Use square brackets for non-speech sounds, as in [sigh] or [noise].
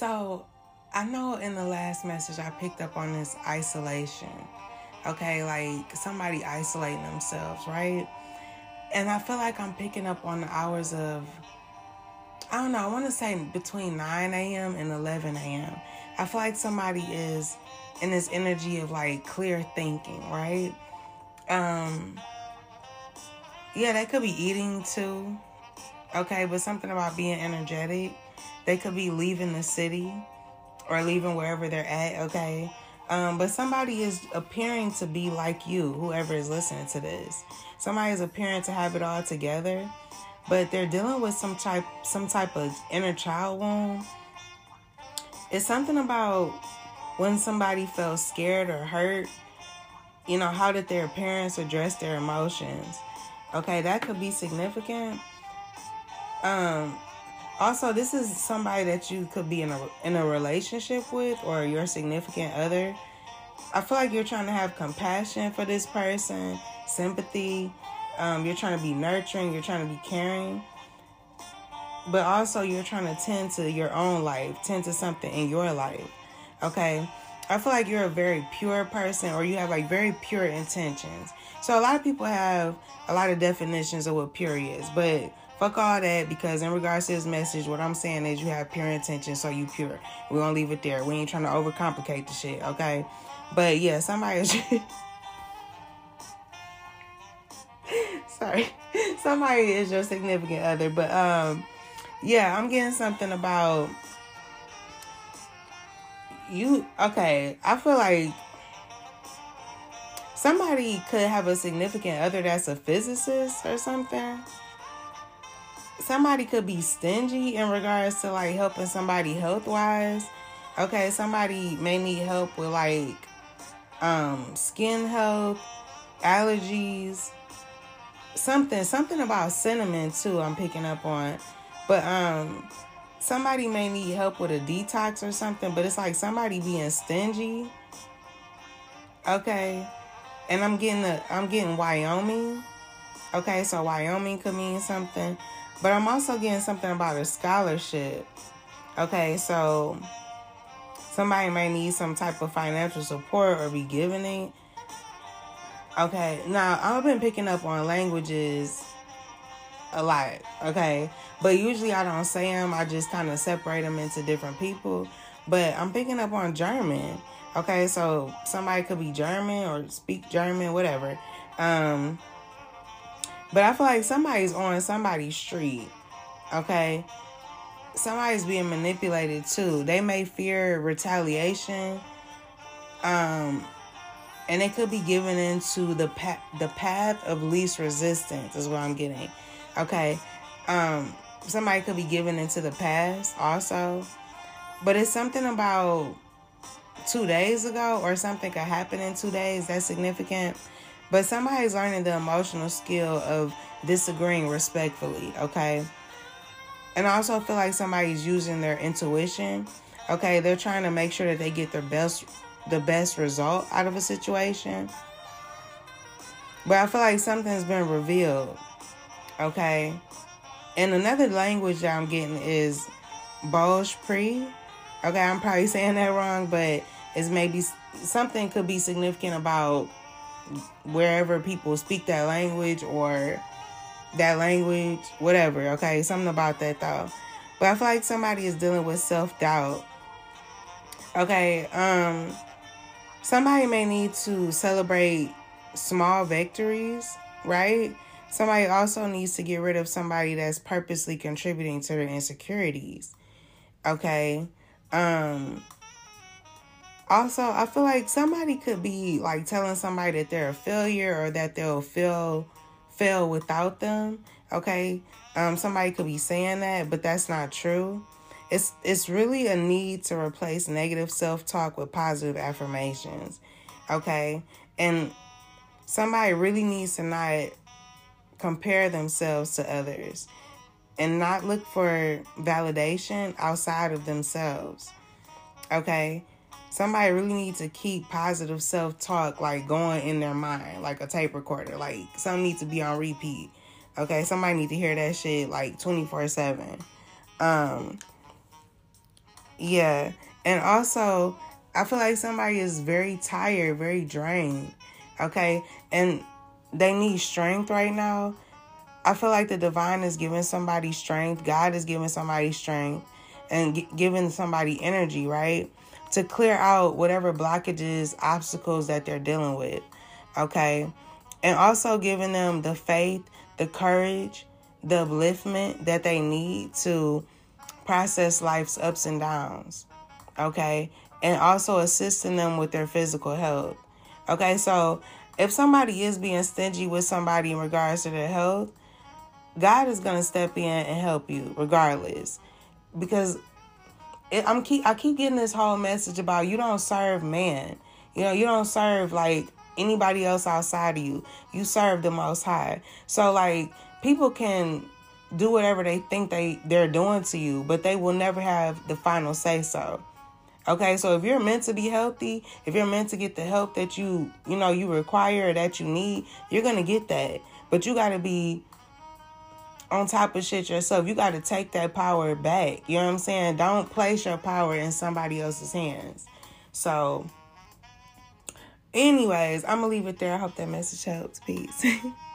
So, I know in the last message I picked up on this isolation. Okay, like somebody isolating themselves, right? And I feel like I'm picking up on the hours of, I don't know, I want to say between 9 a.m. and 11 a.m. I feel like somebody is in this energy of like clear thinking, right? Um, yeah, they could be eating too. Okay, but something about being energetic. They could be leaving the city or leaving wherever they're at, okay? Um, but somebody is appearing to be like you, whoever is listening to this. Somebody is appearing to have it all together, but they're dealing with some type some type of inner child wound. It's something about when somebody felt scared or hurt, you know, how did their parents address their emotions? Okay, that could be significant. Um, also, this is somebody that you could be in a in a relationship with or your significant other. I feel like you're trying to have compassion for this person, sympathy. Um, you're trying to be nurturing. You're trying to be caring. But also, you're trying to tend to your own life, tend to something in your life. Okay. I feel like you're a very pure person or you have like very pure intentions. So a lot of people have a lot of definitions of what pure is, but fuck all that because in regards to this message, what I'm saying is you have pure intentions, so you pure. We're gonna leave it there. We ain't trying to overcomplicate the shit, okay? But yeah, somebody [laughs] sorry. Somebody is your significant other. But um yeah, I'm getting something about you okay, I feel like somebody could have a significant other that's a physicist or something. Somebody could be stingy in regards to like helping somebody health wise. Okay, somebody may need help with like um skin health, allergies, something something about cinnamon too I'm picking up on. But um somebody may need help with a detox or something, but it's like somebody being stingy. Okay. And I'm getting the I'm getting Wyoming. Okay, so Wyoming could mean something. But I'm also getting something about a scholarship. Okay, so somebody may need some type of financial support or be giving it. Okay, now I've been picking up on languages a lot. Okay, but usually I don't say them. I just kind of separate them into different people. But I'm picking up on German. Okay, so somebody could be German or speak German, whatever. Um, but I feel like somebody's on somebody's street. Okay, somebody's being manipulated too. They may fear retaliation. Um, and it could be given into the path the path of least resistance is what I'm getting. Okay. Um, somebody could be given into the past also. But it's something about two days ago or something could happen in two days that's significant. But somebody's learning the emotional skill of disagreeing respectfully, okay? And I also feel like somebody's using their intuition. Okay, they're trying to make sure that they get their best the best result out of a situation. But I feel like something's been revealed. Okay. And another language that I'm getting is Bhojpuri. Okay, I'm probably [laughs] saying that wrong, but it's maybe something could be significant about wherever people speak that language or that language, whatever. Okay, something about that though. But I feel like somebody is dealing with self doubt. Okay, um, somebody may need to celebrate small victories, right? Somebody also needs to get rid of somebody that's purposely contributing to their insecurities. Okay. Um also, I feel like somebody could be like telling somebody that they're a failure or that they'll fail fail without them. Okay? Um somebody could be saying that, but that's not true. It's it's really a need to replace negative self-talk with positive affirmations. Okay? And somebody really needs to not compare themselves to others and not look for validation outside of themselves. Okay? Somebody really needs to keep positive self talk like going in their mind, like a tape recorder. Like some needs to be on repeat. Okay, somebody need to hear that shit like 24 7. Um Yeah. And also, I feel like somebody is very tired, very drained. Okay. And they need strength right now. I feel like the divine is giving somebody strength. God is giving somebody strength and g- giving somebody energy, right? To clear out whatever blockages, obstacles that they're dealing with. Okay. And also giving them the faith, the courage, the upliftment that they need to process life's ups and downs. Okay. And also assisting them with their physical health. Okay. So if somebody is being stingy with somebody in regards to their health, God is going to step in and help you regardless. Because I'm keep I keep getting this whole message about you don't serve man. You know, you don't serve like anybody else outside of you. You serve the most high. So like people can do whatever they think they they're doing to you, but they will never have the final say so. Okay, so if you're meant to be healthy, if you're meant to get the help that you, you know, you require that you need, you're going to get that. But you got to be on top of shit yourself. You got to take that power back. You know what I'm saying? Don't place your power in somebody else's hands. So, anyways, I'm going to leave it there. I hope that message helps. Peace. [laughs]